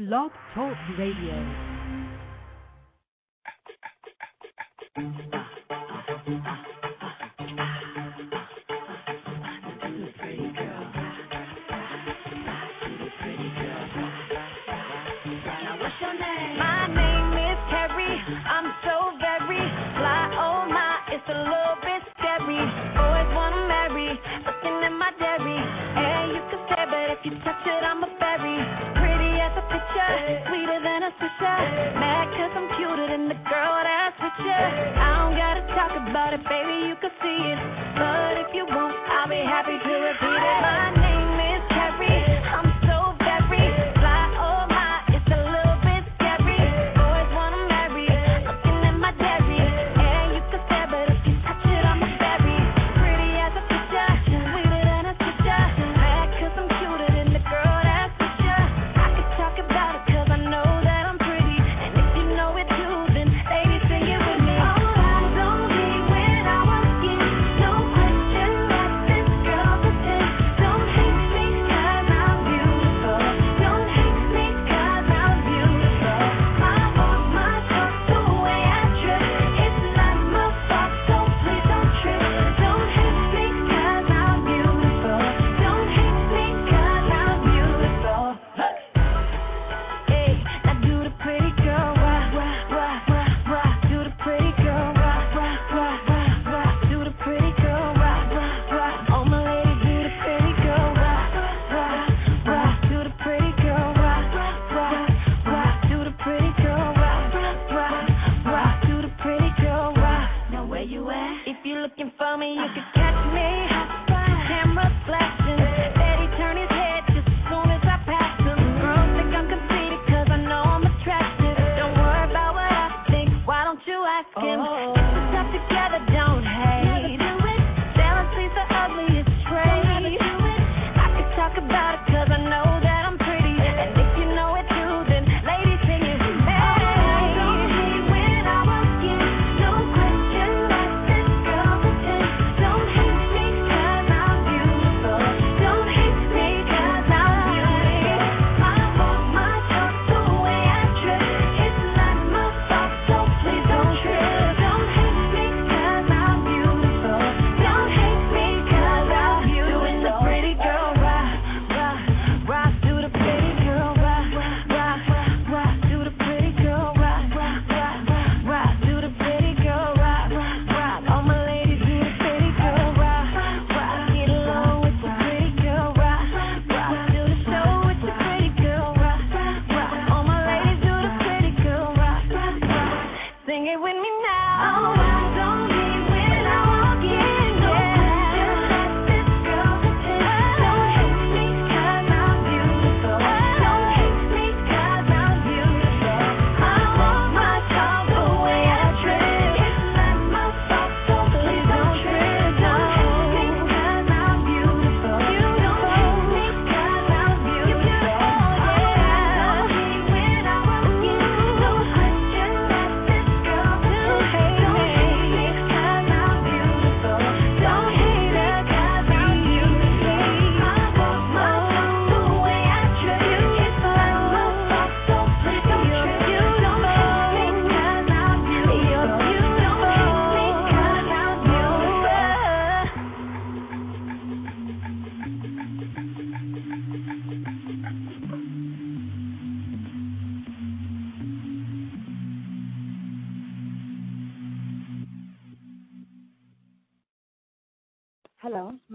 Blog Talk Radio. My name is Carrie. I'm so very fly. Oh, my, it's a little bit scary. Always wanna marry, looking at my dairy. Hey, you can say, but if you touch it, I'm a sweeter than a swisher. Mad cause I'm cuter than the girl that's with you. I don't gotta talk about it, baby, you can see it. But if you want, I'll be happy to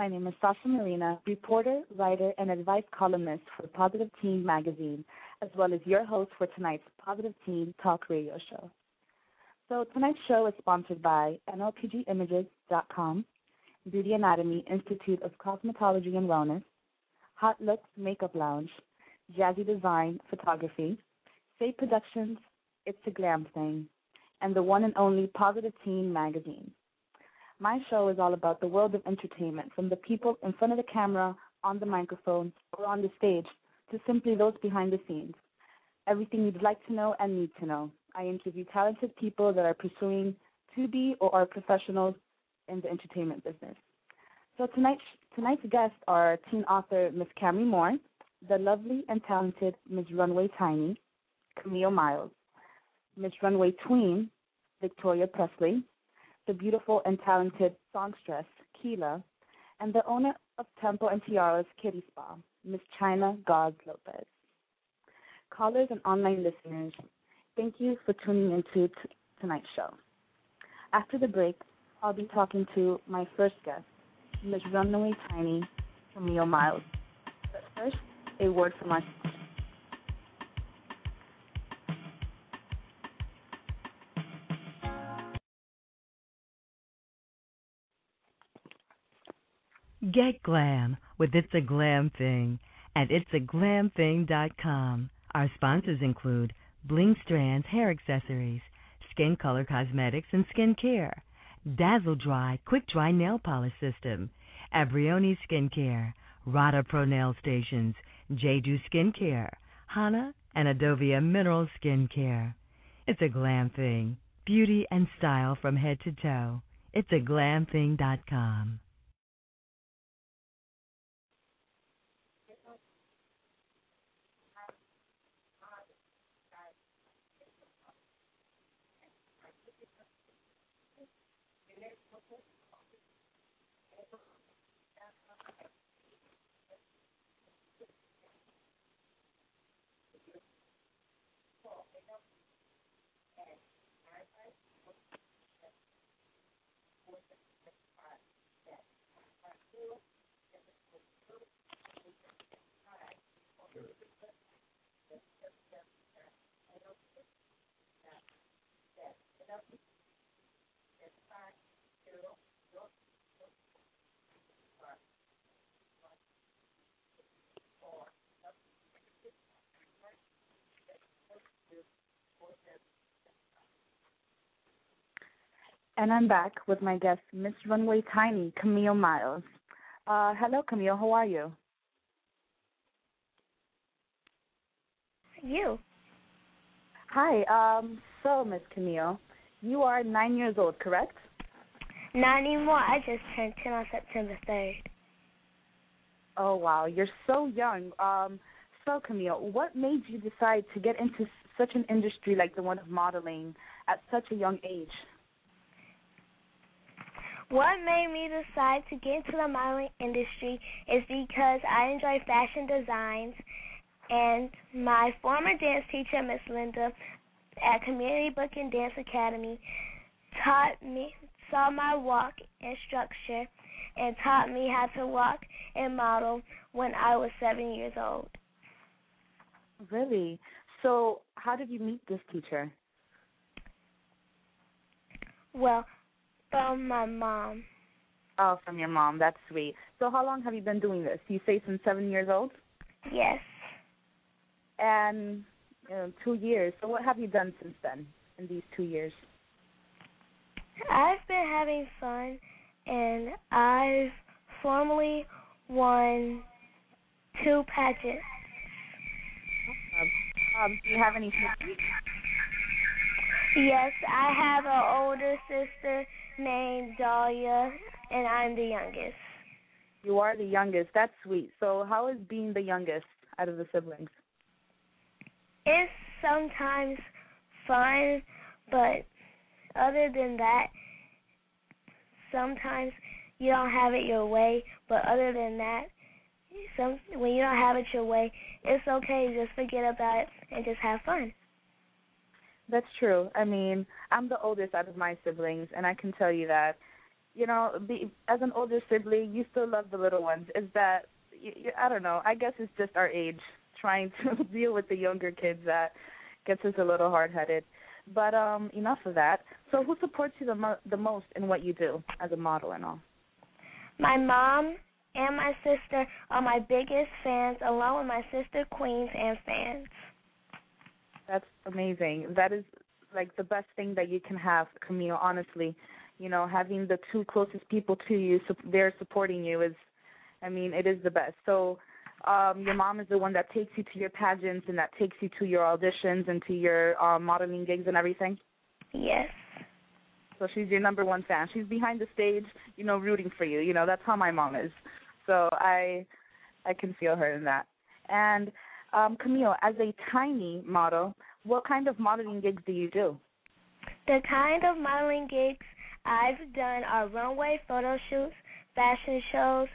my name is Sasha Marina, reporter, writer, and advice columnist for Positive Teen magazine, as well as your host for tonight's Positive Teen Talk radio show. So tonight's show is sponsored by NLPGimages.com, Beauty Anatomy Institute of Cosmetology and Wellness, Hot Looks Makeup Lounge, Jazzy Design Photography, Faye Productions, It's a Glam Thing, and the one and only Positive Teen magazine. My show is all about the world of entertainment, from the people in front of the camera, on the microphone, or on the stage, to simply those behind the scenes. Everything you'd like to know and need to know. I interview talented people that are pursuing to be or are professionals in the entertainment business. So tonight's tonight's guests are teen author Miss Camry Moore, the lovely and talented Miss Runway Tiny, Camille Miles, Miss Runway Tween, Victoria Presley, the beautiful and talented songstress, Kyla, and the owner of Tempo and Tiaras Kitty Spa, Miss China Gods Lopez. Callers and online listeners, thank you for tuning into t- tonight's show. After the break, I'll be talking to my first guest, Miss Runway Tiny, Camille Miles. But first, a word from our Get glam with It's a Glam Thing at itsaglamthing.com. Our sponsors include Bling Strands Hair Accessories, Skin Color Cosmetics and Skin Care, Dazzle Dry Quick Dry Nail Polish System, Abrioni Skincare, Rada Pro Nail Stations, Jeju Skincare, Hana and Adovia Mineral Skincare. It's a glam thing. Beauty and style from head to toe. It's a glamthing.com. And I'm back with my guest, Miss Runway Tiny, Camille Miles. Uh, hello, Camille. How are you? You. Hi. Um, so, Miss Camille, you are nine years old, correct? Not anymore. I just turned 10 on September 3rd. Oh wow, you're so young. Um, so Camille, what made you decide to get into such an industry like the one of modeling at such a young age? What made me decide to get into the modeling industry is because I enjoy fashion designs, and my former dance teacher, Miss Linda, at Community Book and Dance Academy, taught me saw my walk and structure, and taught me how to walk and model when I was seven years old. Really? So, how did you meet this teacher? Well, from my mom. Oh, from your mom. That's sweet. So, how long have you been doing this? You say since seven years old? Yes. And you know, two years. So, what have you done since then in these two years? I've been having fun, and I've formally won two pageants. Um, um, do you have any siblings? Yes, I have an older sister named Dahlia, and I'm the youngest. You are the youngest. That's sweet. So, how is being the youngest out of the siblings? It's sometimes fun, but other than that, sometimes you don't have it your way. But other than that, some when you don't have it your way, it's okay. Just forget about it and just have fun. That's true. I mean, I'm the oldest out of my siblings, and I can tell you that you know, be, as an older sibling, you still love the little ones. Is that I don't know. I guess it's just our age trying to deal with the younger kids that gets us a little hard headed. But um, enough of that. So, who supports you the mo- the most in what you do as a model and all? My mom and my sister are my biggest fans, along with my sister queens and fans. That's amazing. That is like the best thing that you can have, Camille. Honestly, you know, having the two closest people to you, so they're supporting you is, I mean, it is the best. So, um, your mom is the one that takes you to your pageants and that takes you to your auditions and to your um, modeling gigs and everything. Yes. So she's your number one fan. She's behind the stage, you know, rooting for you. You know, that's how my mom is. So I, I can feel her in that. And um, Camille, as a tiny model, what kind of modeling gigs do you do? The kind of modeling gigs I've done are runway photo shoots, fashion shows,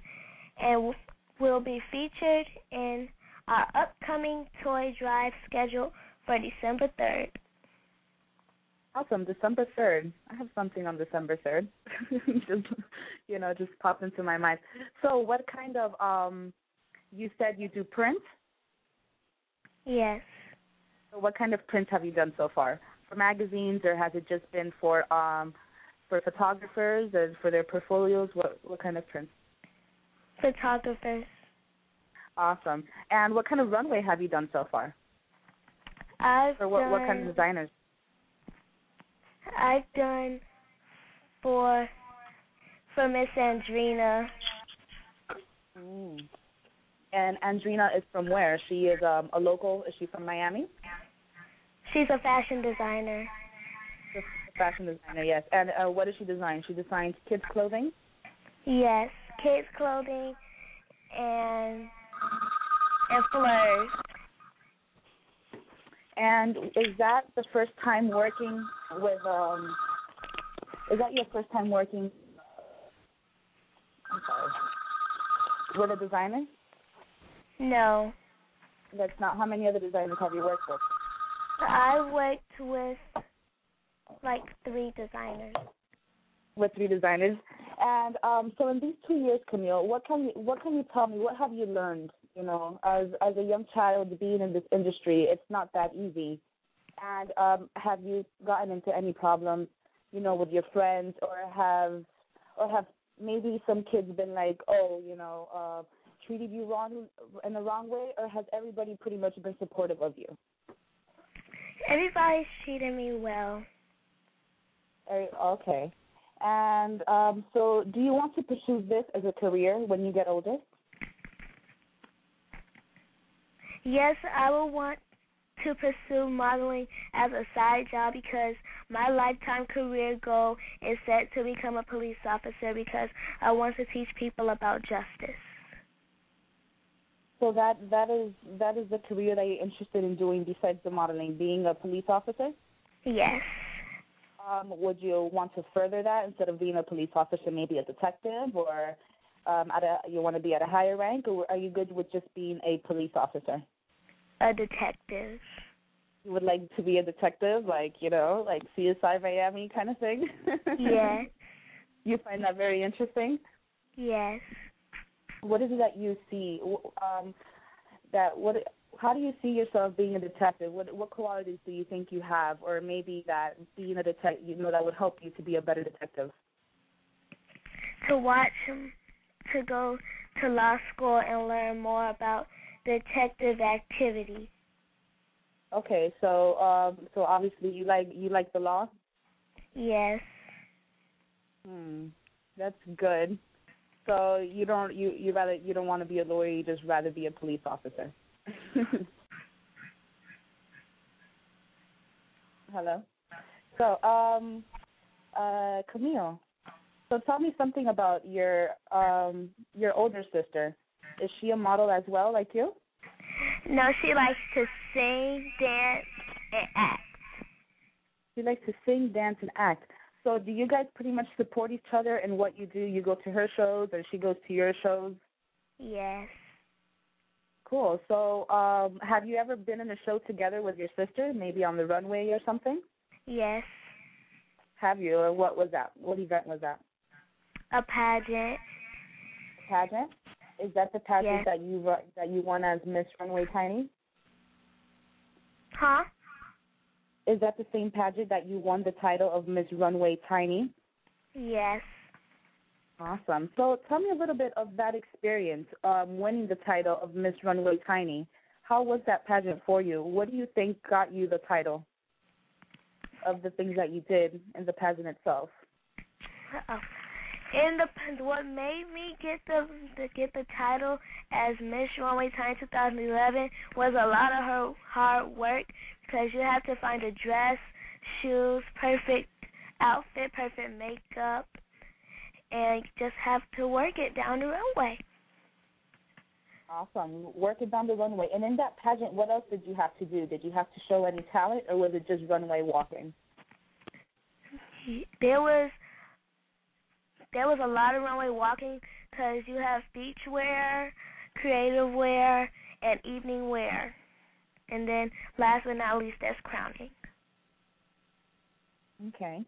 and will be featured in our upcoming toy drive schedule for December 3rd. Awesome, December 3rd. I have something on December 3rd. just, you know, just popped into my mind. So, what kind of um you said you do print? Yes. So what kind of prints have you done so far? For magazines or has it just been for um for photographers and for their portfolios? What what kind of prints? Photographers. Awesome. And what kind of runway have you done so far? I've For what done, what kind of designers? I've done for for Miss Andrina. And Andrina is from where? She is um, a local. Is she from Miami? She's a fashion designer. A fashion designer, yes. And uh, what does she design? She designs kids' clothing. Yes, kids clothing and and fleurs. And is that the first time working with um? Is that your first time working? I'm sorry. With a designer? No, That's not. How many other designers have you worked with? I worked with like three designers. With three designers. And um, so in these two years, Camille, what can you what can you tell me? What have you learned? You know, as as a young child being in this industry, it's not that easy. And um, have you gotten into any problems, you know, with your friends, or have or have maybe some kids been like, oh, you know, uh, treated you wrong in the wrong way, or has everybody pretty much been supportive of you? Everybody's treated me well. Okay. And um, so, do you want to pursue this as a career when you get older? Yes, I will want to pursue modeling as a side job because my lifetime career goal is set to become a police officer because I want to teach people about justice. So that that is that is the career that you're interested in doing besides the modeling, being a police officer. Yes. Um, would you want to further that instead of being a police officer, maybe a detective, or um, at a you want to be at a higher rank, or are you good with just being a police officer? A detective. You would like to be a detective, like you know, like CSI Miami kind of thing. Yes. you find that very interesting. Yes. What is it that you see? Um, that what? How do you see yourself being a detective? What what qualities do you think you have, or maybe that being a detective, you know, that would help you to be a better detective? To watch to go to law school and learn more about detective activity. Okay, so um, so obviously you like you like the law. Yes. Hmm, that's good. So you don't you you rather you don't want to be a lawyer. You just rather be a police officer. Hello. So um, uh, Camille. So tell me something about your um your older sister. Is she a model as well, like you? No, she likes to sing, dance, and act. She likes to sing, dance, and act. So do you guys pretty much support each other in what you do? You go to her shows, or she goes to your shows. Yes. Cool. So, um, have you ever been in a show together with your sister, maybe on the runway or something? Yes. Have you? Or what was that? What event was that? A pageant. Pageant? Is that the pageant Yes. that you that you won as Miss Runway Tiny? Huh? Is that the same pageant that you won the title of Miss Runway Tiny? Yes. Awesome. So tell me a little bit of that experience, um, winning the title of Miss Runway Tiny. How was that pageant for you? What do you think got you the title of the things that you did in the pageant itself? Uh-oh. In the what made me get the, the get the title as Miss Runway Tiny 2011 was a lot of her hard work because you have to find a dress, shoes, perfect outfit, perfect makeup, and just have to work it down the runway. Awesome. Working down the runway. And in that pageant, what else did you have to do? Did you have to show any talent, or was it just runway walking? There was there was a lot of runway walking because you have beach wear, creative wear, and evening wear, and then last but not least, there's crowning. Okay.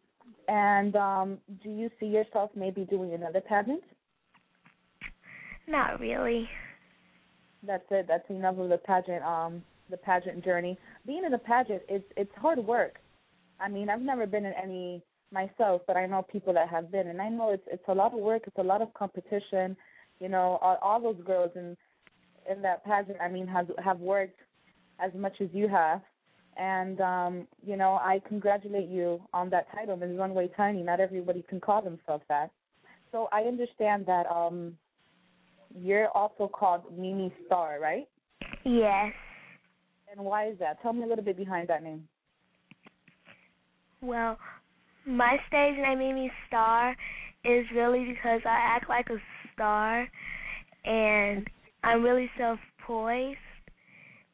And um, do you see yourself maybe doing another pageant? Not really. That's it. That's enough of the pageant. Um, the pageant journey. Being in a pageant, it's it's hard work. I mean, I've never been in any myself, but I know people that have been, and I know it's it's a lot of work. It's a lot of competition. You know, all, all those girls in in that pageant. I mean, have have worked as much as you have, and um, you know, I congratulate you on that title, Ms. Runway Tiny. Not everybody can call themselves that. So I understand that um, you're also called Mimi Star, right? Yes. And why is that? Tell me a little bit behind that name. Well, my stage name Mimi Star is really because I act like a star and I'm really self poised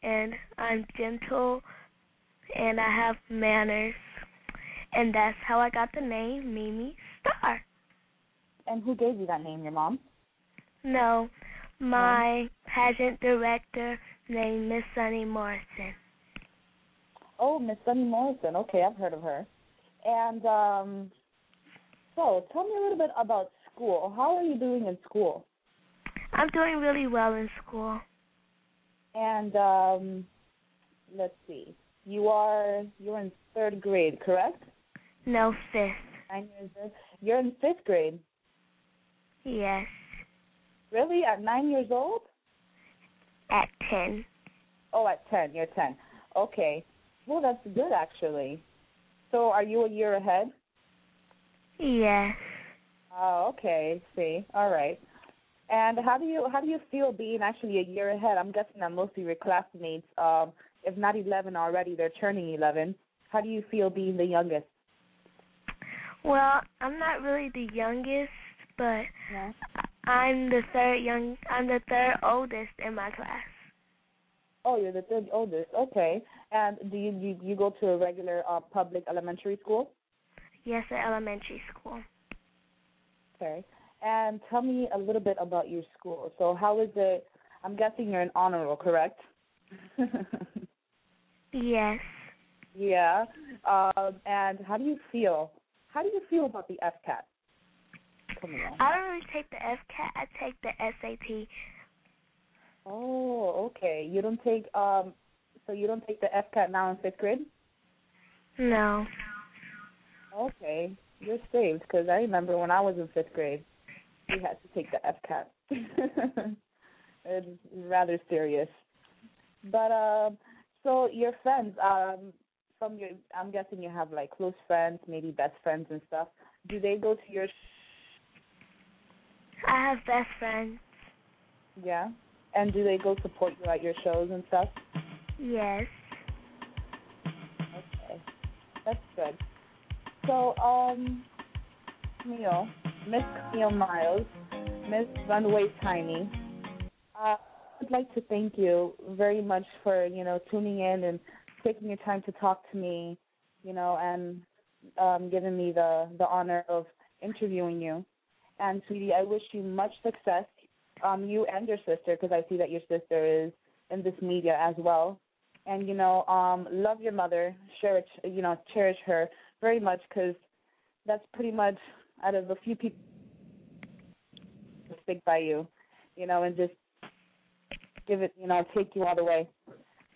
and I'm gentle and I have manners and that's how I got the name Mimi Star. And who gave you that name? Your mom? No, my pageant director named Miss Sunny Morrison. Oh, Miss Sunny Morrison. Okay, I've heard of her. And um, so, tell me a little bit about school. How are you doing in school? I'm doing really well in school. And um, let's see. You are you're in third grade, correct? No, fifth. Nine years old. You're in fifth grade. Yes, Really? At nine years old? at 10. Oh, at ten. You're ten. Okay. Well, that's good actually. So, are you a year ahead? Yes. Oh, okay. See, all right. And how do you how do you feel being actually a year ahead? I'm guessing that most of your classmates, um, if not eleven already, they're turning eleven. How do you feel being the youngest? Well, I'm not really the youngest, but No. I'm the third young. I'm the third oldest in my class. Oh, you're the third oldest. Okay. And do you you, you go to a regular uh, public elementary school? Yes, an elementary school. Okay. And tell me a little bit about your school. So, how is it? I'm guessing you're an honor roll, correct? Yes. Yeah. Um, and how do you feel? How do you feel about the FCAT? I don't really take the FCAT. I take the SAT. Oh, okay. You don't take um, so you don't take the FCAT now in fifth grade? No. Okay, you're saved because I remember when I was in fifth grade, we had to take the FCAT. it's rather serious. But um, so your friends, um, from your, I'm guessing you have like close friends, maybe best friends and stuff. Do they go to your? I have best friends. Yeah. And do they go support you at your shows and stuff? Yes. Okay, that's good. So, um, Camille, Miss Camille Miles, Miss Runway Tiny, uh, I'd like to thank you very much for you know tuning in and taking your time to talk to me, you know, and um, giving me the the honor of interviewing you. And sweetie, I wish you much success, um, you and your sister, because I see that your sister is in this media as well. And you know, um, love your mother, cherish you know cherish her very much, because that's pretty much out of a few people stick by you, you know, and just give it, you know, take you all the way.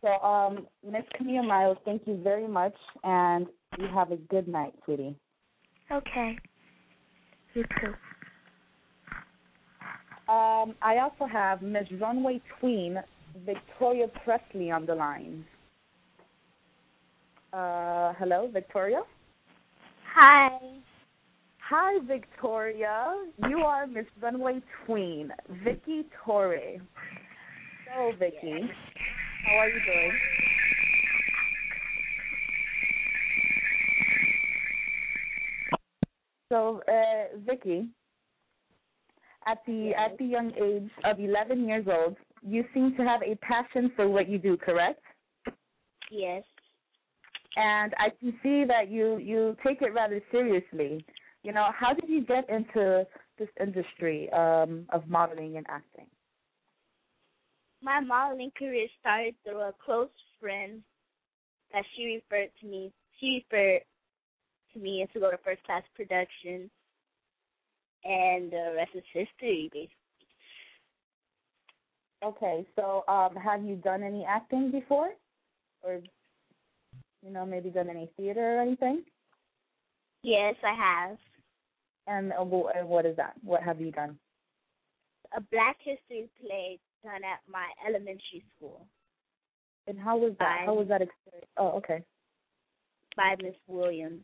So, um, Miss Camille Miles, thank you very much, and you have a good night, sweetie. Okay. You too. Um, I also have Miss Runway Tween, Victoria Presley on the line. Uh, hello, Victoria. Hi. Hi, Victoria. You are Miss Runway Tween, Vicky Torre. So, Vicky, how are you doing? So, uh, Vicky, at the at the young age of 11 years old, you seem to have a passion for what you do, correct? Yes. And I can see that you you take it rather seriously. You know, how did you get into this industry um, of modeling and acting? My modeling career started through a close friend that she referred to me. She referred to me to go to first class production, and the rest is history, basically. Okay, so um, have you done any acting before, or you know maybe done any theater or anything? Yes, I have. And uh, and what is that? What have you done? A Black History play done at my elementary school And how was that? How was that experience? Oh, okay. by Miss Williams.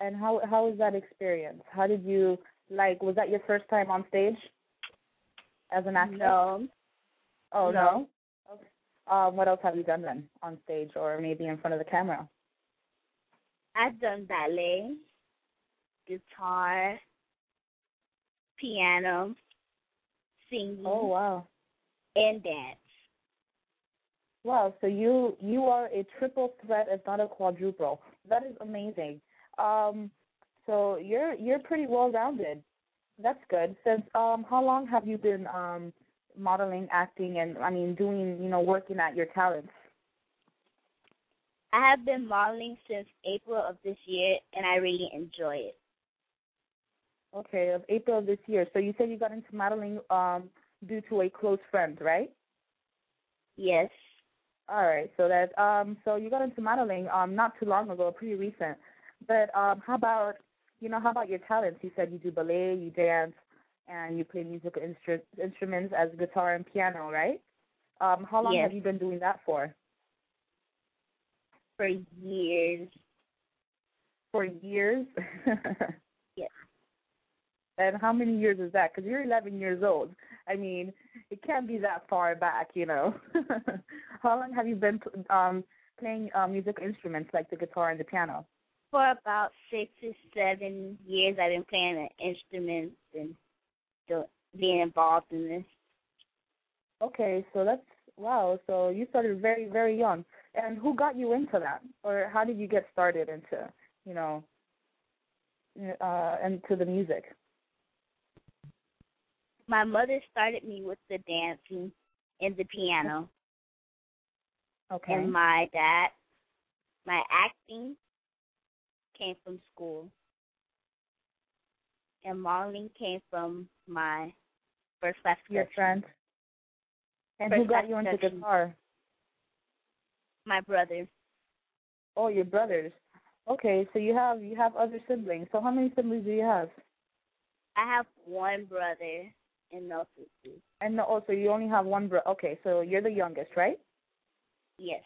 And how how was that experience? How did you like? Was that your first time on stage as an actor? No. Oh no. No. Okay. Um, what else have you done then on stage or maybe in front of the camera? I've done ballet, guitar, piano, singing, Oh wow. and dance. Wow, so you you are a triple threat, if not a quadruple. That is amazing. Um, so you're you're pretty well rounded. That's good. Since um, how long have you been um modeling, acting, and I mean doing you know working at your talents? I have been modeling since April of this year, and I really enjoy it. Okay, of April of this year. So you said you got into modeling um due to a close friend, right? Yes. All right. So that um so you got into modeling um not too long ago, pretty recent. But um how about you know, how about your talents? You said you do ballet, you dance, and you play musical instru- instruments as guitar and piano, right? Um how long Yes. have you been doing that for? For years. For years? Yes. And how many years is that? Because you're 11 years old. I mean, it can't be that far back, you know. how long have you been um playing um musical instruments like the guitar and the piano? For about six or seven years, I've been playing the instruments and being involved in this. Okay, so that's wow. So you started very, very young. And who got you into that, or how did you get started into, you know, uh, into the music? My mother started me with the dancing and the piano, Okay. and my dad, my acting came from school, and modeling came from my first class Your friend. And First who got you into guitar? My brother. Oh, your brothers. Okay, so you have you have other siblings. So how many siblings do you have? I have one brother and no sisters. And no, oh, so you only have one bro. Okay, so you're the youngest, right? Yes.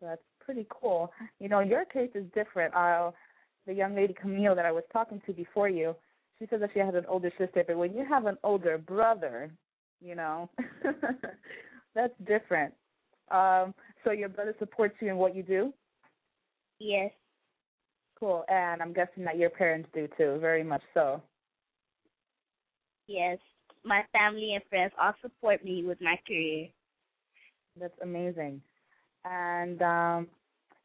So that's pretty cool. You know, your case is different. Uh, the young lady Camille that I was talking to before you, she said that she has an older sister, but when you have an older brother, you know, that's different. Um, so your brother supports you in what you do. Yes. Cool, and I'm guessing that your parents do too, very much so. Yes. My family and friends all support me with my career. That's amazing. And um,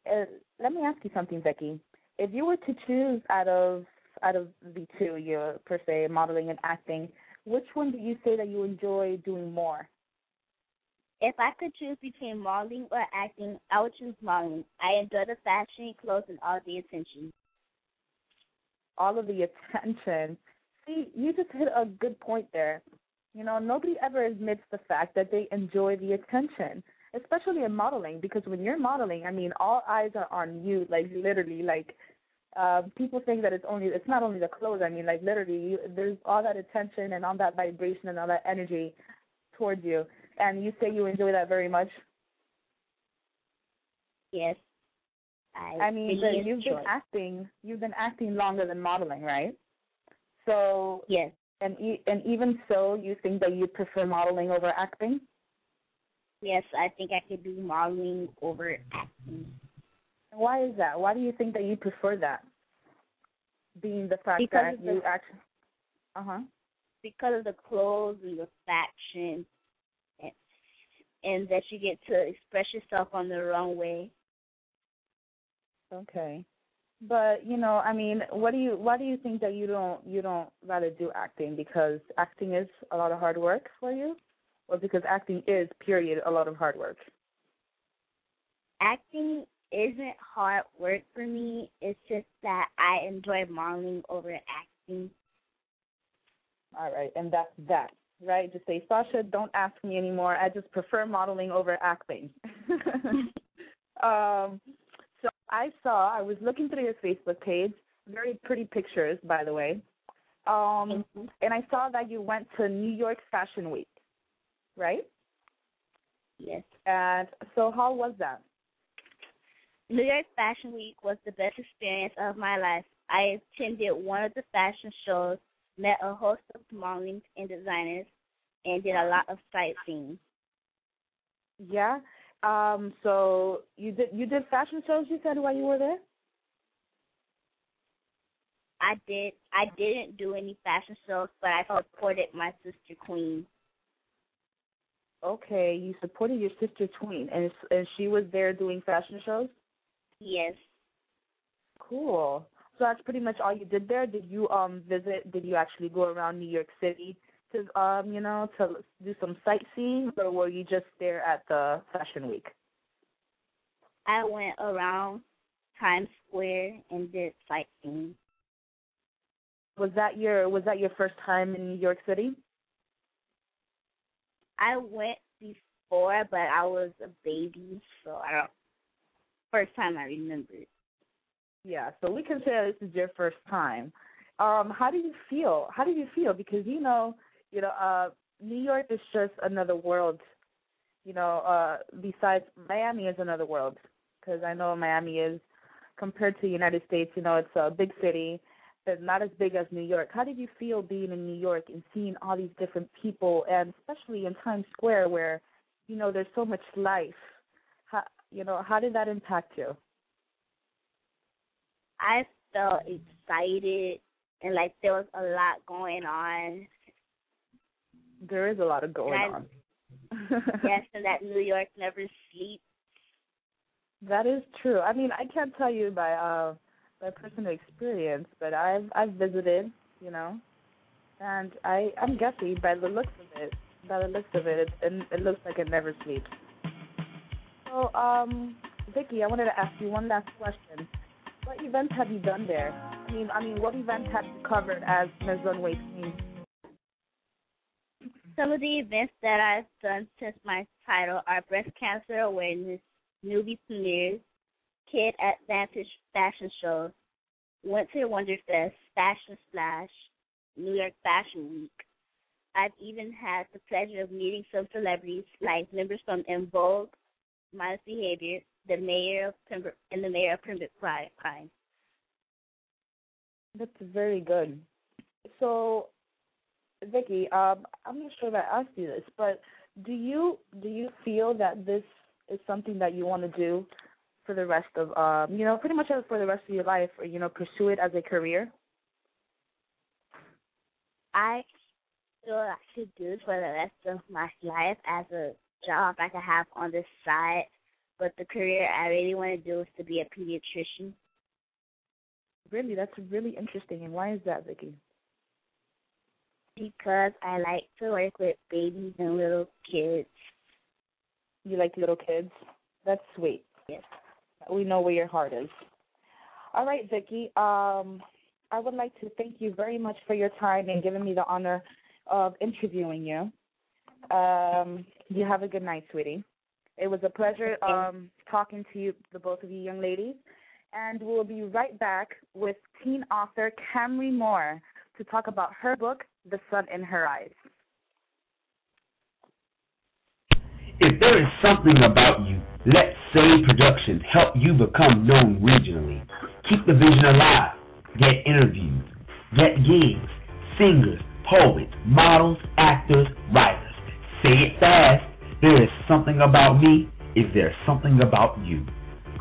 uh, let me ask you something, Becky. If you were to choose out of out of the two, you per se, modeling and acting, which one do you say that you enjoy doing more? If I could choose between modeling or acting, I would choose modeling. I enjoy the fashion, clothes, and all the attention. All of the attention. See, you just hit a good point there. You know, nobody ever admits the fact that they enjoy the attention, especially in modeling. Because when you're modeling, I mean, all eyes are on you. Like literally, like uh, people think that it's only it's not only the clothes. I mean, like literally, you, there's all that attention and all that vibration and all that energy towards you. And you say you enjoy that very much. Yes. I, I mean, really you've enjoy. been acting. You've been acting longer than modeling, right? So Yes. and e- and even so, you think that you prefer modeling over acting? Yes, I think I could do modeling over acting. Why is that? Why do you think that you prefer that? Being the fact Because that the- you actually. Uh huh. because of the clothes and the fashion, and, and that you get to express yourself on the runway. Okay. But you know, I mean, what do you? Why do you think that you don't you don't rather do acting? Because acting is a lot of hard work for you, or because acting is period a lot of hard work? Acting isn't hard work for me. It's just that I enjoy modeling over acting. All right, and that's that, right? Just say, Sasha, don't ask me anymore. I just prefer modeling over acting. um, I saw, I was looking through your Facebook page, very pretty pictures, by the way. Um, and I saw that you went to New York Fashion Week, right? Yes. And so, how was that? New York Fashion Week was the best experience of my life. I attended one of the fashion shows, met a host of modeling and designers, and did a lot of sightseeing. Yeah. Um, so you did you did fashion shows? You said while you were there. I did. I didn't do any fashion shows, but I supported my sister Queen. Okay, you supported your sister Queen, and and she was there doing fashion shows. Yes. Cool. So that's pretty much all you did there. Did you um visit? Did you actually go around New York City to um you know to do some sightseeing, or were you just there at the fashion week? I went around Times Square and did sightseeing. Was that your was that your first time in New York City? I went before, but I was a baby, so I don't. First time I remember. Yeah, so we can say this is your first time. Um, how do you feel? How do you feel? Because you know, you know, uh, New York is just another world. You know, uh, besides Miami is another world. Because I know Miami is compared to the United States. You know, it's a big city, but not as big as New York. How did you feel being in New York and seeing all these different people, and especially in Times Square, where you know there's so much life? How, you know, how did that impact you? I felt excited and like there was a lot going on. There is a lot of going And on. yes, and that New York never sleeps. That is true. I mean, I can't tell you by uh by personal experience, but I've I've visited, you know, and I I'm guessing by the looks of it, by the looks of it, it, it, it looks like it never sleeps. So, um, Vicky, I wanted to ask you one last question. What events have you done there? I mean, I mean, what events have you covered as Ms. Runway Queen? Some of the events that I've done since my title are breast cancer awareness, newbie premieres, kid advantage fashion shows, Winter Wonderfest, Fashion Splash, New York Fashion Week. I've even had the pleasure of meeting some celebrities like members from En Vogue, Modest Behavior, the mayor of Pembroke, and the mayor of Pembroke Pines. That's very good. So, Vicky, um, I'm not sure if I asked you this, but do you do you feel that this is something that you want to do for the rest of um, you know, pretty much for the rest of your life, or you know, pursue it as a career? I feel I should do this for the rest of my life as a job I could have on the side. But the career I really want to do is to be a pediatrician. Really, that's really interesting. And why is that, Vicky? Because I like to work with babies and little kids. You like little kids? That's sweet. Yes. We know where your heart is. All right, Vicky. Um, I would like to thank you very much for your time and giving me the honor of interviewing you. Um, you have a good night, sweetie. It was a pleasure um, talking to you, the both of you young ladies. And we'll be right back with teen author Camry Moore to talk about her book, The Sun in Her Eyes. If there is something about you, let Say Productions help you become known regionally. Keep the vision alive. Get interviews. Get gigs. Singers, poets, models, actors, writers. Say it fast. There is something about me. Is there something about you?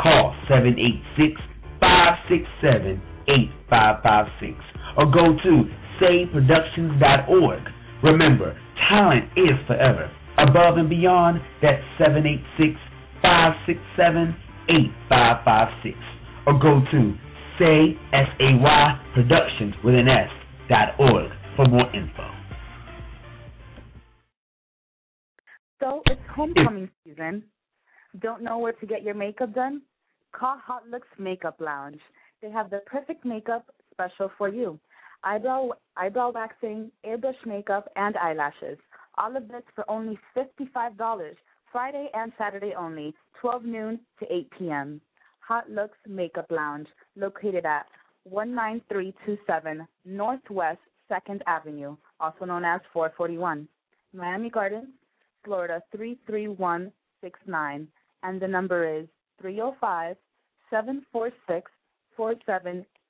Call 786 567 8556 or go to sayproductions.org. Remember, talent is forever. Above and beyond, that's 786 567 8556 or go to say S A Y Productions with an S dot org for more info. So it's homecoming season. Don't know where to get your makeup done? Call Hot Looks Makeup Lounge. They have the perfect makeup special for you. Eyebrow eyebrow waxing, airbrush makeup, and eyelashes. All of this for only fifty-five dollars. Friday and Saturday only, 12 noon to 8 p.m. Hot Looks Makeup Lounge, located at 19327 Northwest 2nd Avenue, also known as 441, Miami Gardens, Florida 33169, and the number is 305 746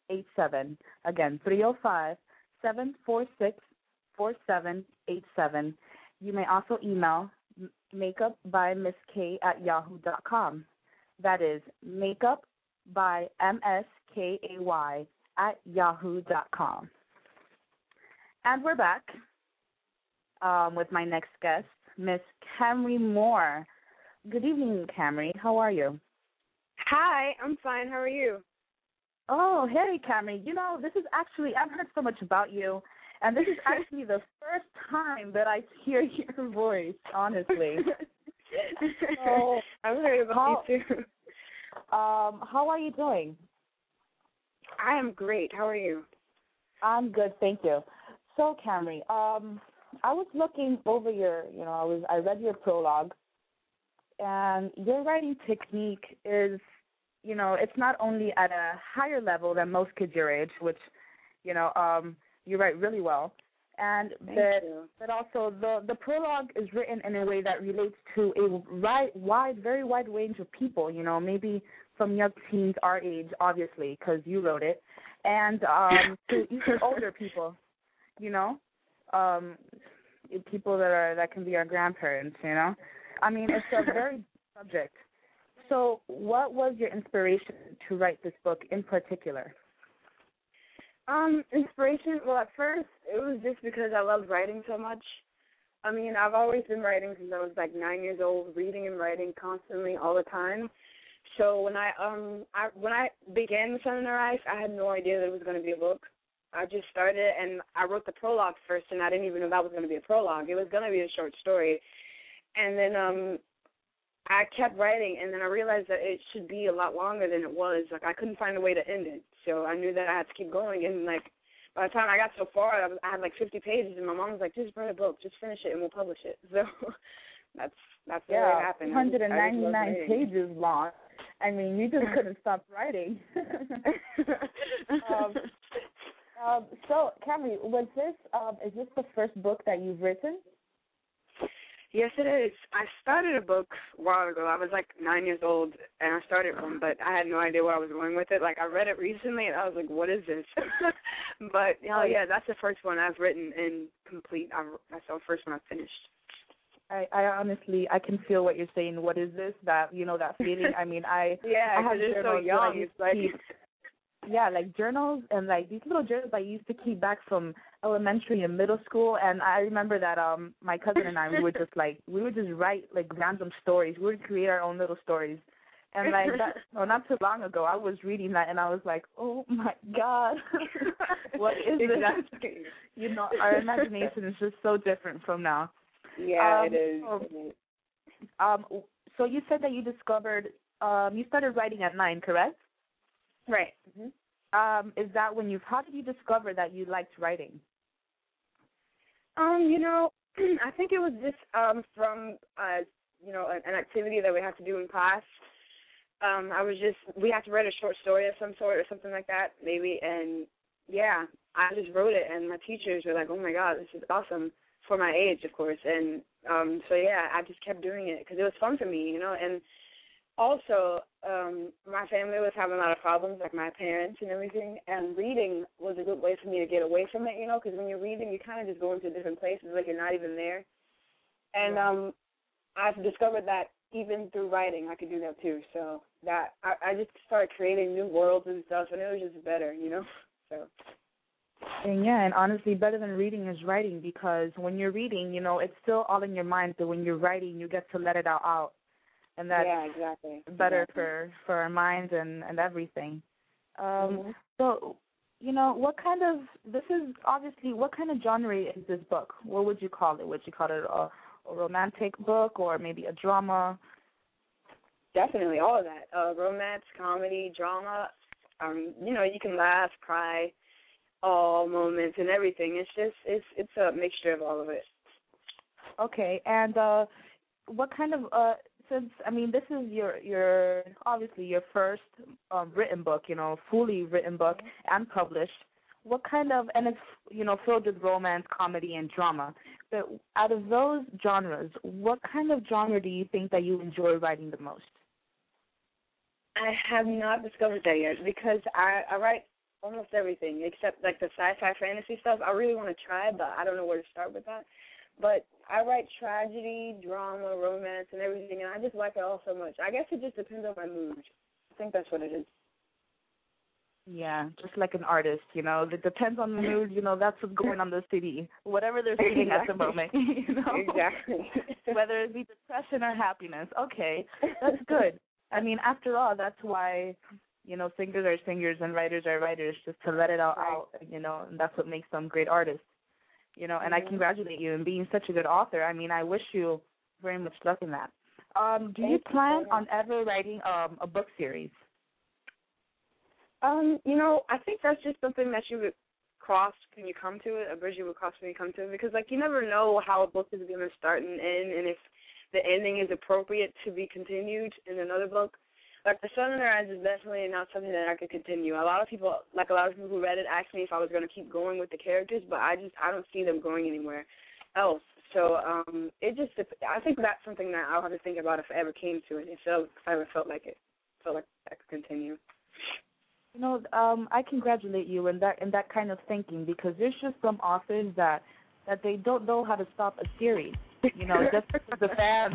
4787. Again, 305 746 4787. You may also email makeup by Miss K at yahoo dot com. That is makeup by M S K A Y at yahoo dot com. And we're back um, with my next guest, Miss Camry Moore. Good evening, Camry. How are you? Hi, I'm fine. How are you? Oh, hey, Camry. You know, this is actually, I've heard so much about you, and this is actually the first time that I hear your voice, honestly. so, I've heard about how, you too. Um, how are you doing? I am great. How are you? I'm good, thank you. So, Camry, um, I was looking over your, you know, I was I read your prologue, and your writing technique is, you know, it's not only at a higher level than most kids your age, which, you know, um, you write really well, and Thank that you. but also the the prologue is written in a way that relates to a wide, wide, very wide range of people. You know, maybe from young teens our age, obviously, because you wrote it, and um, to even older people. You know, um, people that are that can be our grandparents. You know, I mean, it's a very subject. So, what was your inspiration to write this book in particular? Um, inspiration. Well, at first it was just because I loved writing so much. I mean, I've always been writing since I was like nine years old, reading and writing constantly all the time. So when I um I when I began the Sun in Her Eyes, I had no idea that it was going to be a book. I just started and I wrote the prologue first, and I didn't even know that was going to be a prologue. It was going to be a short story, and then um I kept writing, and then I realized that it should be a lot longer than it was. Like I couldn't find a way to end it, so I knew that I had to keep going. And like by the time I got so far, I, was, I had like 50 pages, and my mom was like, "Just write a book, just finish it, and we'll publish it." So that's that's the way it Yeah, happened. I just- I just 199 pages long. I mean, you just couldn't stop writing. um, um, so, Camry, was this um, is this the first book that you've written? Yes, it is. I started a book a while ago. I was like nine years old, and I started one, but I had no idea where I was going with it. Like I read it recently, and I was like, "What is this?" but oh yeah, that's the first one I've written in complete. I, that's the first one I finished. I, I honestly, I can feel what you're saying. What is this? That you know that feeling. I mean, I Yeah, I have so journals that I young. used It's like keep, yeah, like journals and like these little journals I used to keep back from elementary and middle school. And I remember that um my cousin and I we would just like we would just write like random stories. We would create our own little stories. And like that, no, not too long ago, I was reading that and I was like, oh my god, what is this? You know, our imagination is just so different from now. Yeah, Um, it is. so- Um, so you said that you discovered um you started writing at nine, correct? Right. hmm um, is that when you? How did you discover that you liked writing? Um, you know, I think it was just um from uh you know an, an activity that we had to do in class. Um, I was just we had to write a short story of some sort or something like that maybe, and yeah, I just wrote it, and my teachers were like, "Oh my god, this is awesome." For my age, of course, and um so yeah, I just kept doing it because it was fun for me, you know, and also um my family was having a lot of problems like my parents and everything and reading was a good way for me to get away from it you know because when you're reading you kind of just go into different places like you're not even there. And um i've discovered that even through writing i could do that too so that i i just started creating new worlds and stuff and it was just better you know so. And yeah, and honestly, better than reading is writing because when you're reading, you know, it's still all in your mind. But when you're writing, you get to let it all out, and that's yeah exactly better exactly. for for our minds and and everything. Um, Mhm. So, you know, what kind of this is obviously what kind of genre is this book? What would you call it? Would you call it a, a romantic book or maybe a drama? Definitely all of that. Uh romance, comedy, drama. Um, you know, you can laugh, cry, all moments and everything. It's just it's it's a mixture of all of it. Okay, and uh, what kind of uh, since I mean this is your your obviously your first um, written book, you know, fully written book and published. What kind of and it's you know filled with romance, comedy, and drama. But out of those genres, what kind of genre do you think that you enjoy writing the most? I have not discovered that yet because I I write almost everything except like the sci-fi fantasy stuff. I really want to try, but I don't know where to start with that. But I write tragedy, drama, romance, and everything, and I just like it all so much. I guess it just depends on my mood. I think that's what it is. Yeah, just like an artist, you know, it depends on the mood. You know, that's what's going on the CD, whatever they're feeling at the moment. You know, Exactly. whether it be depression or happiness. Okay, that's good. I mean, after all, that's why you know singers are singers and writers are writers, just to let it all out. You know, and that's what makes them great artists. You know, and I Mhm. congratulate you in being such a good author. I mean, I wish you very much luck in that. Um, do you Thank you plan on ever writing um a book series? Um, you know, I think that's just something that you would cross when you come to it, a bridge you would cross when you come to it, because like you never know how a book is going to start and end, and if the ending is appropriate to be continued in another book. Like the Sun in Their Eyes is definitely not something that I could continue. A lot of people, like a lot of people who read it, asked me if I was going to keep going with the characters, but I just I don't see them going anywhere else. So um, it just I think that's something that I'll have to think about if I ever came to it. If, I- if I ever felt like it, felt like I could continue. You know, um, I congratulate you in that in that kind of thinking because there's just some authors that that they don't know how to stop a series. You know, just because the fans,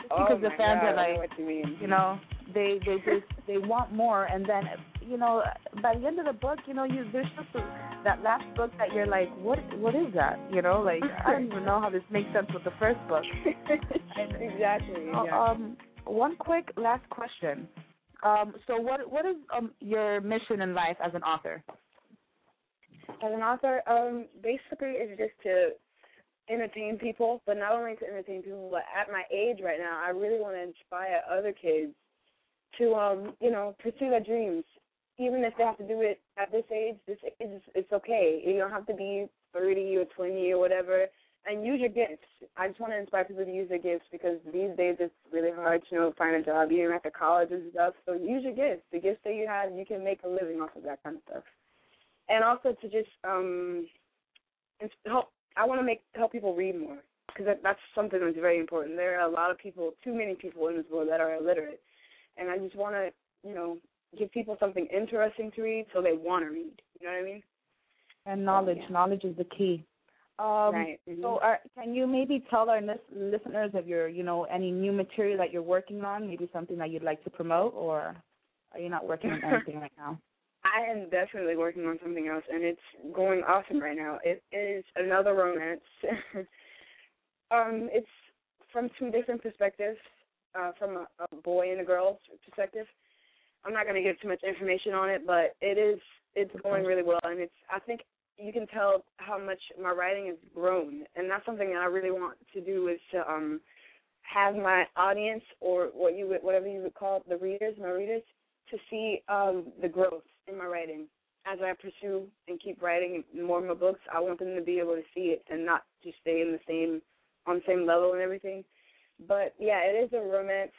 just Oh because the fans God, are I like, what you mean. you know, they they just they want more, and then you know, by the end of the book, you know, you there's just a, that last book that you're like, what what is that? You know, like I don't even know how this makes sense with the first book. exactly. Uh, exactly. Um, one quick last question. Um, so what what is um your mission in life as an author? As an author, um, basically it's just to entertain people, but not only to entertain people, but at my age right now, I really want to inspire other kids to, um, you know, pursue their dreams. Even if they have to do it at this age, this is it's okay. You don't have to be thirty or twenty or whatever. And use your gifts. I just want to inspire people to use their gifts because these days it's really hard to you know find a job even after college and stuff. So use your gifts. The gifts that you have, you can make a living off of that kind of stuff and also to just um help I want to make help people read more because that, that's something that's very important. There are a lot of people, too many people in this world that are illiterate, and I just want to, you know, give people something interesting to read so they want to read. You know what I mean? And knowledge, yeah. knowledge is the key. Um, Right, mhm. So, are, can you maybe tell our lis- listeners of your, you know, any new material that you're working on? Maybe something that you'd like to promote, or are you not working on anything right now? I am definitely working on something else, and it's going awesome right now. It is another romance. um, it's from two different perspectives, uh, from a, a boy and a girl's perspective. I'm not going to give too much information on it, but it is it's going really well, and it's I think you can tell how much my writing has grown, and that's something that I really want to do is to um have my audience or what you would whatever you would call it, the readers, my readers, to see um the growth in my writing as I pursue and keep writing more of my books, I want them to be able to see it and not just stay in the same on the same level and everything. But yeah, it is a romance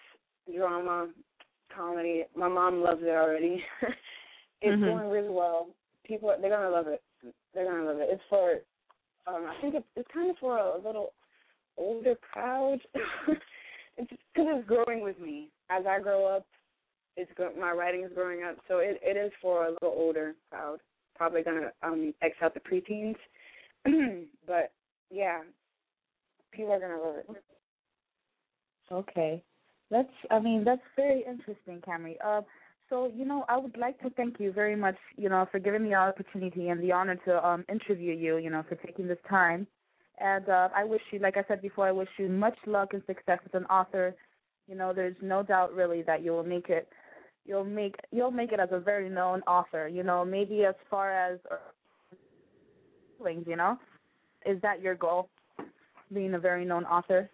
drama comedy. My mom loves it already. it's Mhm. going really well. People are, they're gonna love it. They're gonna love it. It's for um I think it's it's kind of for a little older crowd. it's because it's growing with me as I grow up. It's go- my writing is growing up, so it it is for a little older crowd. Probably gonna um X out the preteens, but yeah, people are gonna love it. Okay. That's I mean, that's very interesting, Camry. Uh so, you know, I would like to thank you very much, you know, for giving me the opportunity and the honor to um interview you, you know, for taking this time. And uh I wish you like I said before, I wish you much luck and success as an author. You know, there's no doubt really that you will make it you'll make you'll make it as a very known author, you know, maybe as far as uh, you know? Is that your goal? Being a very known author?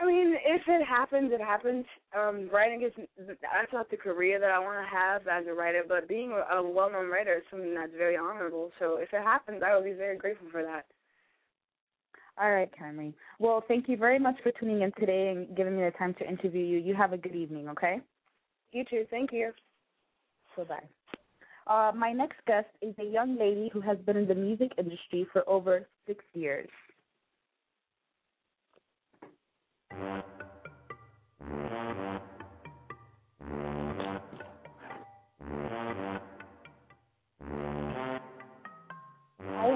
I mean, if it happens, it happens. Um, writing is that's not the career that I want to have as a writer, but being a, well-known writer is something that's very honorable. So if it happens, I will be very grateful for that. All right, Camry. Well, thank you very much for tuning in today and giving me the time to interview you. You have a good evening, okay? You too. Thank you. Bye bye. Uh, my next guest is a young lady who has been in the music industry for over six years. I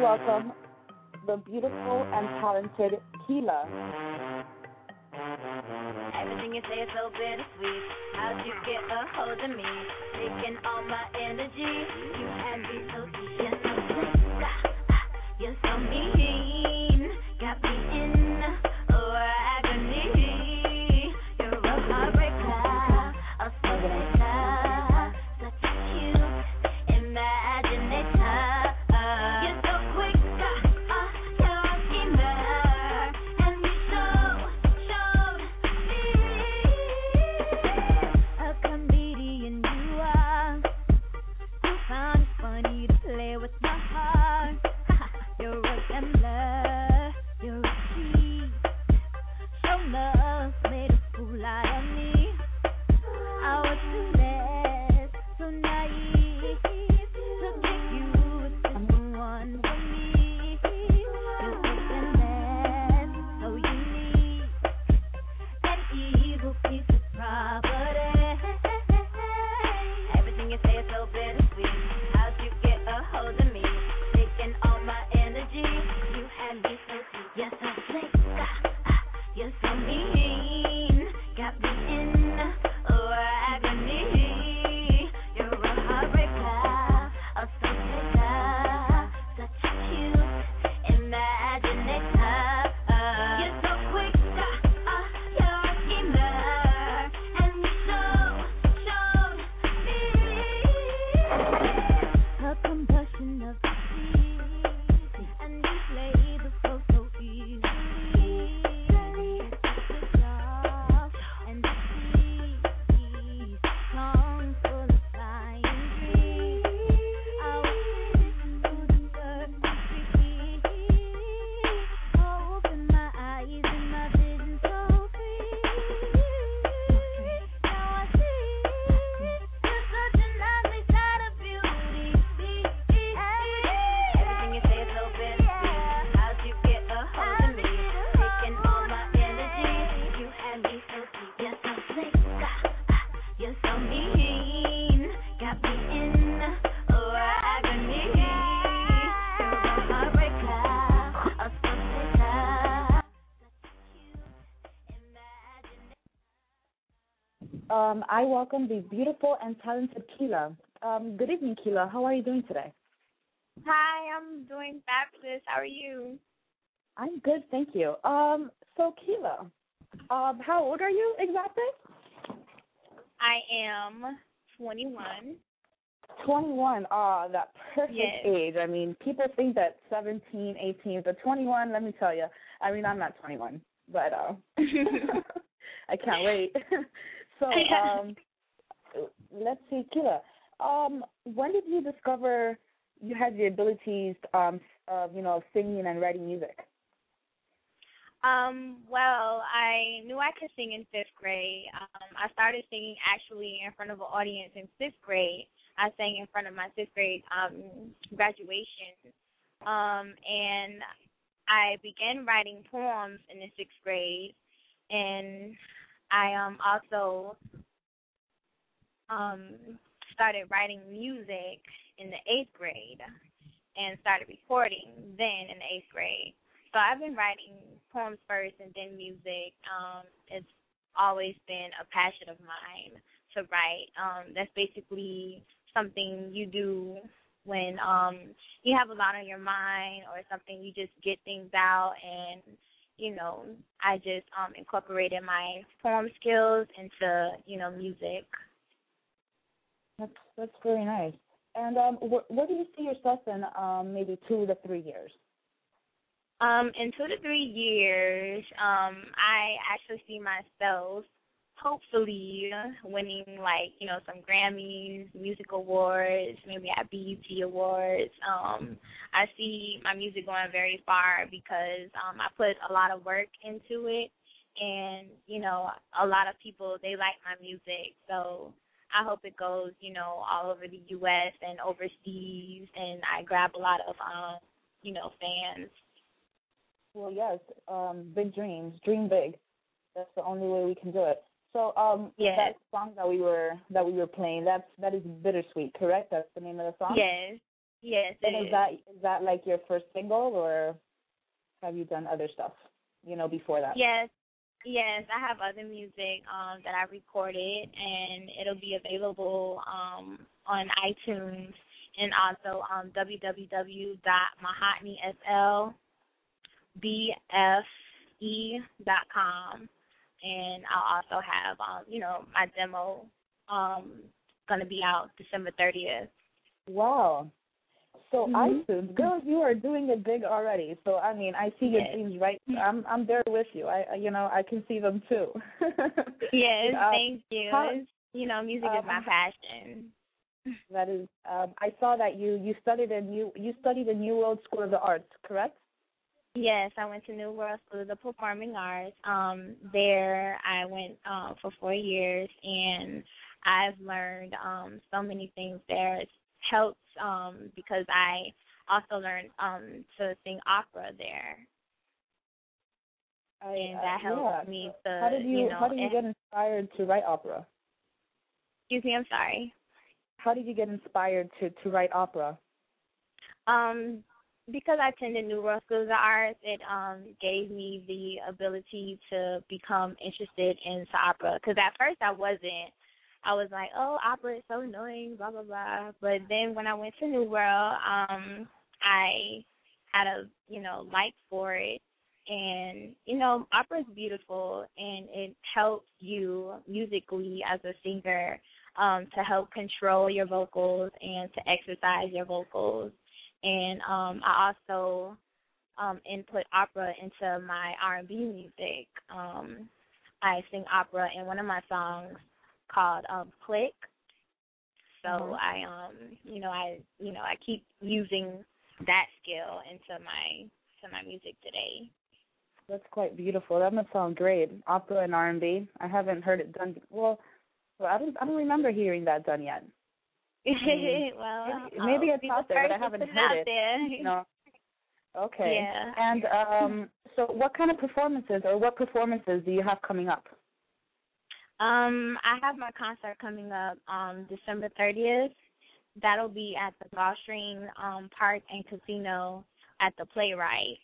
welcome the beautiful and talented Kyla. Everything you say is so bittersweet. How'd you get a hold of me? Taking all my energy. You had me Um, I welcome the beautiful and talented Kyla. Um, good evening, Kyla. How are you doing today? Hi, I'm doing fabulous. How are you? I'm good, thank you. Um, so Kyla, um, how old are you exactly? I am 21. 21. Ah, that perfect Yes. age. I mean, people think that 17, 18, but 21, let me tell you. I mean, I'm not 21, but uh, I can't wait. so, um, let's see, Kyla. um, when did you discover you had the abilities, um, of you know, singing and writing music? Um, well, I knew I could sing in fifth grade. Um, I started singing actually in front of an audience in fifth grade. I sang in front of my fifth grade um, graduation. Um, and I began writing poems in the sixth grade. And I um, also um, started writing music in the eighth grade and started recording then in the eighth grade. So I've been writing poems first and then music. Um, it's always been a passion of mine to write. Um, that's basically something you do when um you have a lot on your mind or something you just get things out and you know i just um incorporated my poem skills into you know music. That's that's very nice. And um wh- where do you see yourself in um maybe two to three years? Um, in two to three years, um, I actually see myself hopefully winning like, you know, some Grammys, music awards, maybe at BET awards. Um, I see my music going very far because um I put a lot of work into it and, you know, a lot of people they like my music. So I hope it goes, you know, all over the US and overseas and I grab a lot of um, you know, fans well, yes, um, big dreams, dream big. That's the only way we can do it. So, um, yes. that song that we were that we were playing, that's that is bittersweet, correct? That's the name of the song. Yes, yes. And is is that is that like your first single, or have you done other stuff? You know, before that. Yes, yes. I have other music um that I recorded, and it'll be available um on iTunes and also um bfe.com, and I'll also have um, you know my demo um going to be out December 30th. Wow. So Mhm. iTunes, girl, you are doing it big already. So I mean, I see your Yes. dreams right. I'm I'm there with you. I you know I can see them too. Yes, Um, thank you. how- you know, music is my um, passion. That is, um, I saw that you you studied in you you studied in New World School of the Arts, correct? Yes, I went to New World School of the Performing Arts. Um, there I went um for four years and I've learned um so many things there. It's helped um because I also learned um to sing opera there. I, and uh, that helped yeah. me to How did you, know how did you get inspired to write opera? excuse me, I'm sorry. How did you get inspired to to write opera? Um, because I attended New World School of Arts, it um gave me the ability to become interested into opera. Because at first I wasn't. I was like, oh, opera is so annoying, blah blah blah. But then when I went to New World, um, I had a you know like for it, and you know opera is beautiful, and it helps you musically as a singer um to help control your vocals and to exercise your vocals and um I also um input opera into my R&B music. Um I sing opera in one of my songs called um Click. So Mhm. I um you know I you know I keep using that skill into my to my music today. That's quite beautiful. That must sound great. Opera and R and B. I haven't heard it done. Well, well, I don't. I don't remember hearing that done yet. Mm. well, maybe, maybe it's out there, but I haven't heard it. there. Know. Okay. Yeah. And um, so, what kind of performances or what performances do you have coming up? Um, I have my concert coming up um December thirtieth. That'll be at the Gulfstream um Park and Casino at the Playwright.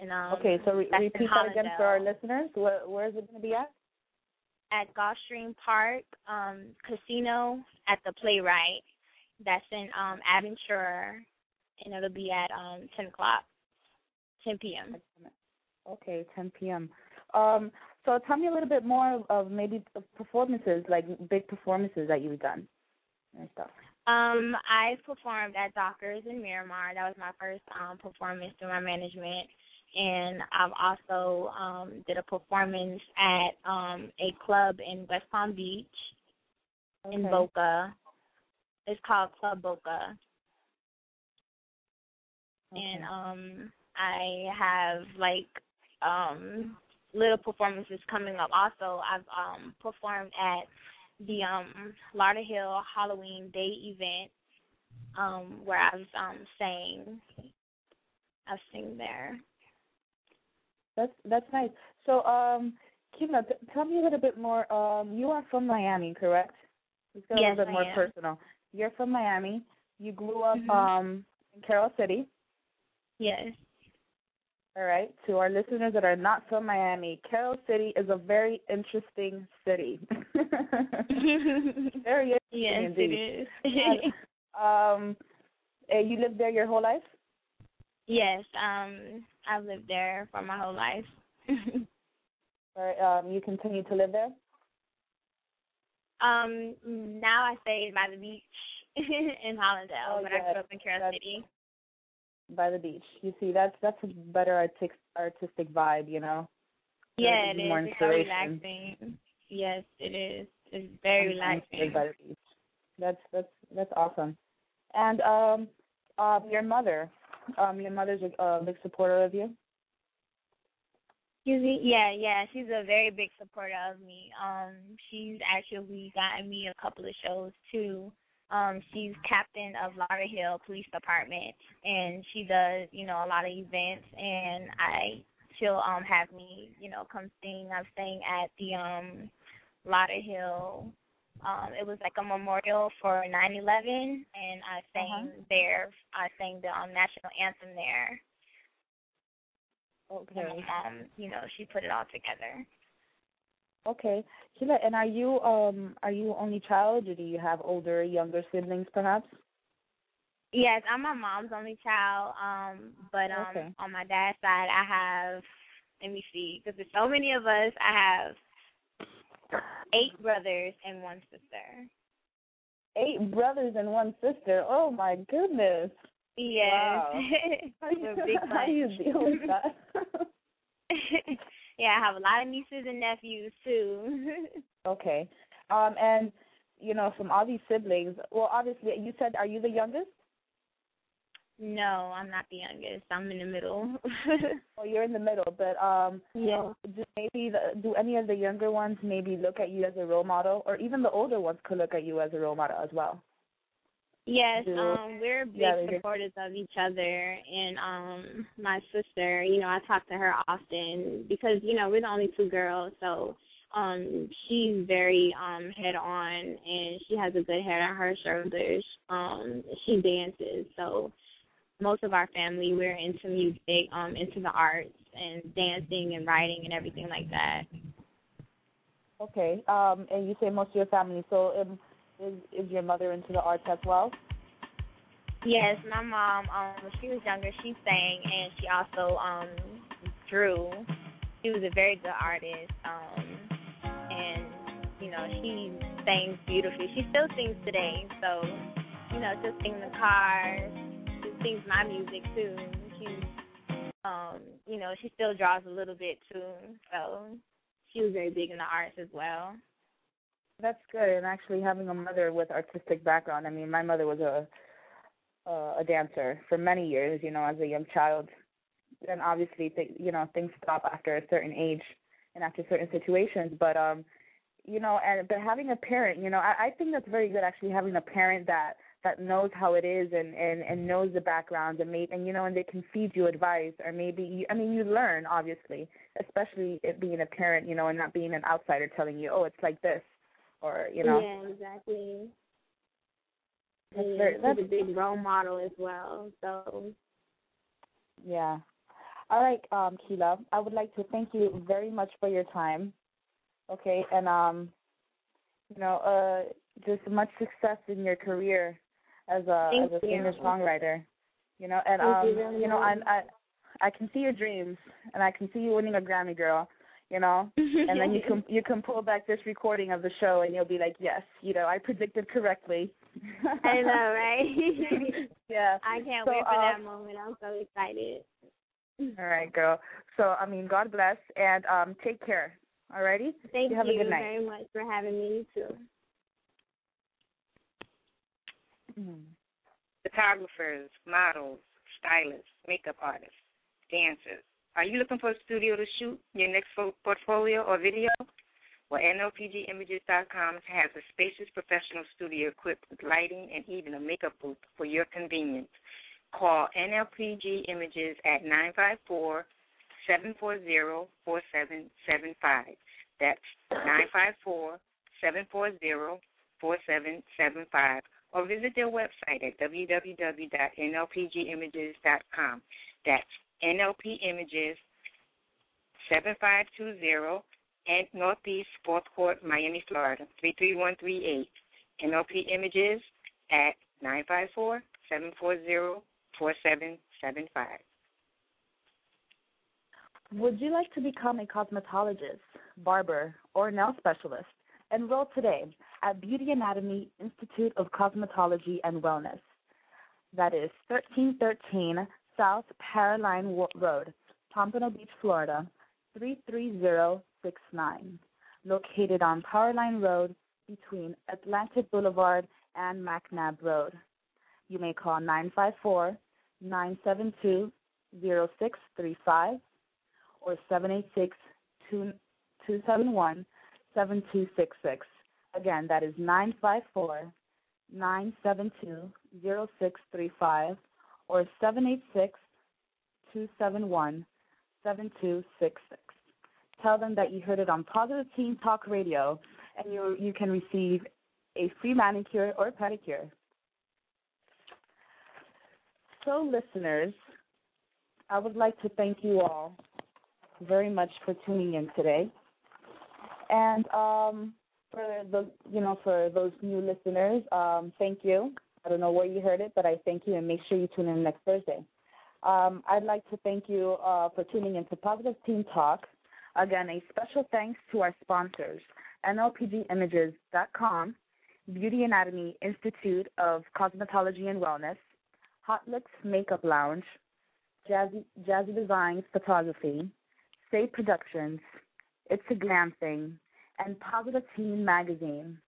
And um okay, so re- repeat that again for our listeners. Where, where is it going to be at? At Gulfstream Park um Casino at the Playwright. That's in um Aventura and it'll be at um ten o'clock. Ten PM. Okay, 10 p.m. Um, so tell me a little bit more of maybe performances, like big performances that you've done and stuff. Um, I performed at Dockers in Miramar. That was my first um performance through my management. And I've also um did a performance at um a club in West Palm Beach in Boca. it's called Club Boca. And um I have like um little performances coming up. Also, I've um performed at the um Lauderhill Halloween Day event um where I've um sang I've sing there. That's that's nice. So, um, t- tell me a little bit more. Um, you are from Miami, correct? Let's get a little bit I more am. personal. You're from Miami. You grew up Mhm. um in Carol City. Yes. All right. To our listeners that are not from Miami, Carol City is a very interesting city. very interesting yes, indeed. it is. um, you lived there your whole life? yes, um I've lived there for my whole life. Or um, you continue to live there? um now I stay by the beach in Hallandale, Oh, but yeah, I grew up in Carol City. By the beach. You see, that's that's a better artistic artistic vibe, you know. Yeah, it more is. It's so relaxing. Yes, it is. It's very relaxing. by the beach. That's that's that's awesome. And um, um, your mother, um, your mother's a, a big supporter of you. Excuse me? Yeah, yeah. She's a very big supporter of me. Um, she's actually gotten me a couple of shows too. Um, she's captain of Lauderhill Police Department and she does, you know, a lot of events and I she'll um have me, you know, come sing. I've sang at the um Lauderhill um it was like a memorial for nine eleven and I sang Uh-huh. there I sang the um national anthem there. Okay. Um, you know, she put it all together. Okay. Sheila, and are you um are you only child or do you have older, younger siblings perhaps? Yes, I'm my mom's only child. Um, but um, Okay. on my dad's side, I have. Let me see, because there's so many of us. I have eight brothers and one sister. Eight brothers and one sister. Oh my goodness. Yes, Wow. we're a big How do you deal with that? yeah, I have a lot of nieces and nephews too. okay. Um and you know, from all these siblings, well obviously you said are you the youngest? No, I'm not the youngest. I'm in the middle. Well, you're in the middle, but um yeah. do maybe the, do any of the younger ones maybe look at you as a role model or even the older ones could look at you as a role model as well? Yes, Do- um, we're big Yeah, supporters of each other, and um, my sister, you know, I talk to her often because you know we're the only two girls, so um, she's very um head on, and she has a good head on her shoulders. Um, she dances, so most of our family we're into music, um, into the arts and dancing and writing and everything like that. Okay. Um and you say most of your family, so um, is is your mother into the arts as well? Yes, my mom, um, when she was younger, she sang and she also um drew. She was a very good artist, um, and you know she sings beautifully. She still sings today, so you know she'll in the car. Sings my music too. She, um, you know, she still draws a little bit too. So she was very big in the arts as well. That's good. And actually having a mother with artistic background. I mean, my mother was a uh, a dancer for many years, you know, as a young child. And obviously, th- you know, things stop after a certain age and after certain situations. But um, you know, and but having a parent, you know, I, I think that's very good. Actually, having a parent that that knows how it is and and and knows the background and maybe and you know and they can feed you advice or maybe you, I mean you learn obviously, especially it being a parent, you know, and not being an outsider telling you, oh, it's like this, or you know. Yeah, exactly. That's yeah, very- that's- a big role model as well. So Yeah. All right, um, Kyla, I would like to thank you very much for your time. Okay, and um, you know, uh, just much success in your career as a Thank as a singer songwriter. You know, and um, you you know, I. I I can see your dreams, and I can see you winning a Grammy, girl. You know, and then you can you can pull back this recording of the show, and you'll be like, yes, you know, I predicted correctly. I know, right? yeah. I can't So, wait for uh, that moment. I'm so excited. All right, girl. So I mean, God bless, and um, take care. All righty. Thank you have a good night. very much for having me too. Mm-hmm. photographers, models, stylists, makeup artists, dancers. Are you looking for a studio to shoot your next portfolio or video? Well, NLPGimages.com has a spacious professional studio equipped with lighting and even a makeup booth for your convenience. Call NLPG Images at 954 740 4775. That's 954 740 4775. Or visit their website at www.nlpgimages.com. That's NLP Images 7520 and Northeast 4th Court, Miami, Florida 33138. NLP Images at 954 740 4775. Would you like to become a cosmetologist, barber, or nail specialist? Enroll today at Beauty Anatomy Institute of Cosmetology and Wellness. That is 1313 South Powerline Road, Pompano Beach, Florida 33069. Located on Powerline Road between Atlantic Boulevard and McNab Road. You may call 954 972 0635 or 786 271 7266. Again, that is 954 972 0635 or 786 271 7266. Tell them that you heard it on Positive Teen Talk Radio and you, you can receive a free manicure or pedicure. So, listeners, I would like to thank you all very much for tuning in today. And um, for the you know for those new listeners, um, thank you. I don't know where you heard it, but I thank you, and make sure you tune in next Thursday. Um, I'd like to thank you uh, for tuning in to Positive Teen Talk. Again, a special thanks to our sponsors, NLPGimages.com, Beauty Anatomy Institute of Cosmetology and Wellness, Hot Looks Makeup Lounge, Jazzy, Jazzy Designs Photography, Say Productions, It's a Glam Thing, and Positive Teen Magazine.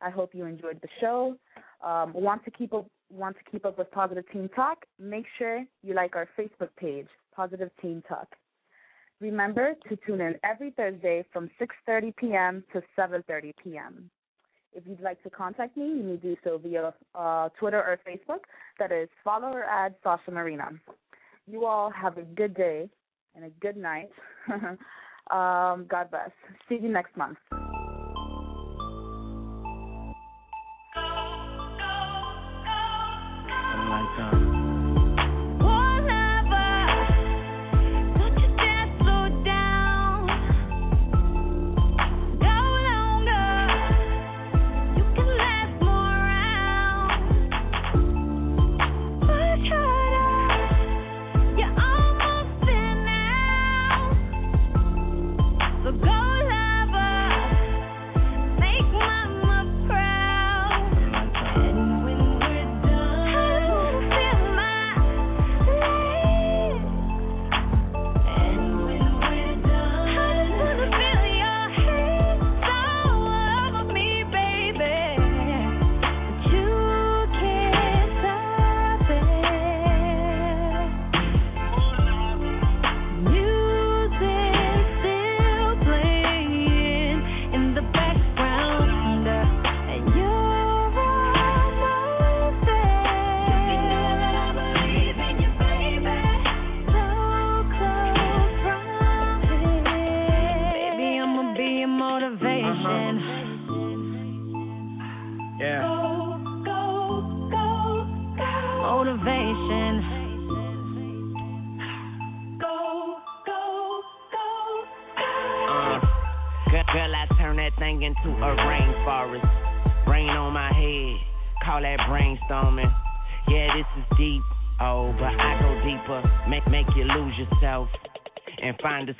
I hope you enjoyed the show. Um, want to keep up want to keep up with Positive Teen Talk? Make sure you like our Facebook page, Positive Teen Talk. Remember to tune in every Thursday from 6:30 p.m. to 7:30 p.m. If you'd like to contact me, you may do so via uh, Twitter or Facebook. That is follow or add Sasha Marina. You all have a good day and a good night. um, God bless. See you next month.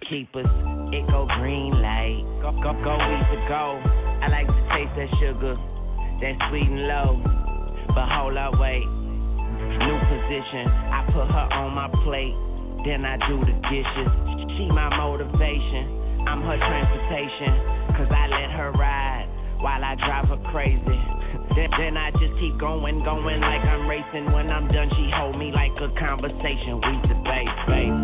Keepers. It go green light. Go, go, go, to go. I like to taste that sugar, that sweet and low. But hold up, wait. New position. I put her on my plate. Then I do the dishes. She my motivation. I'm her transportation. Cause I let her ride while I drive her crazy. Then, then I just keep going, going like I'm racing. When I'm done, she hold me like a conversation. We debate, babe.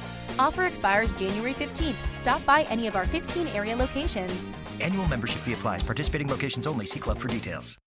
Offer expires January 15th. Stop by any of our 15 area locations. Annual membership fee applies. Participating locations only. See club for details.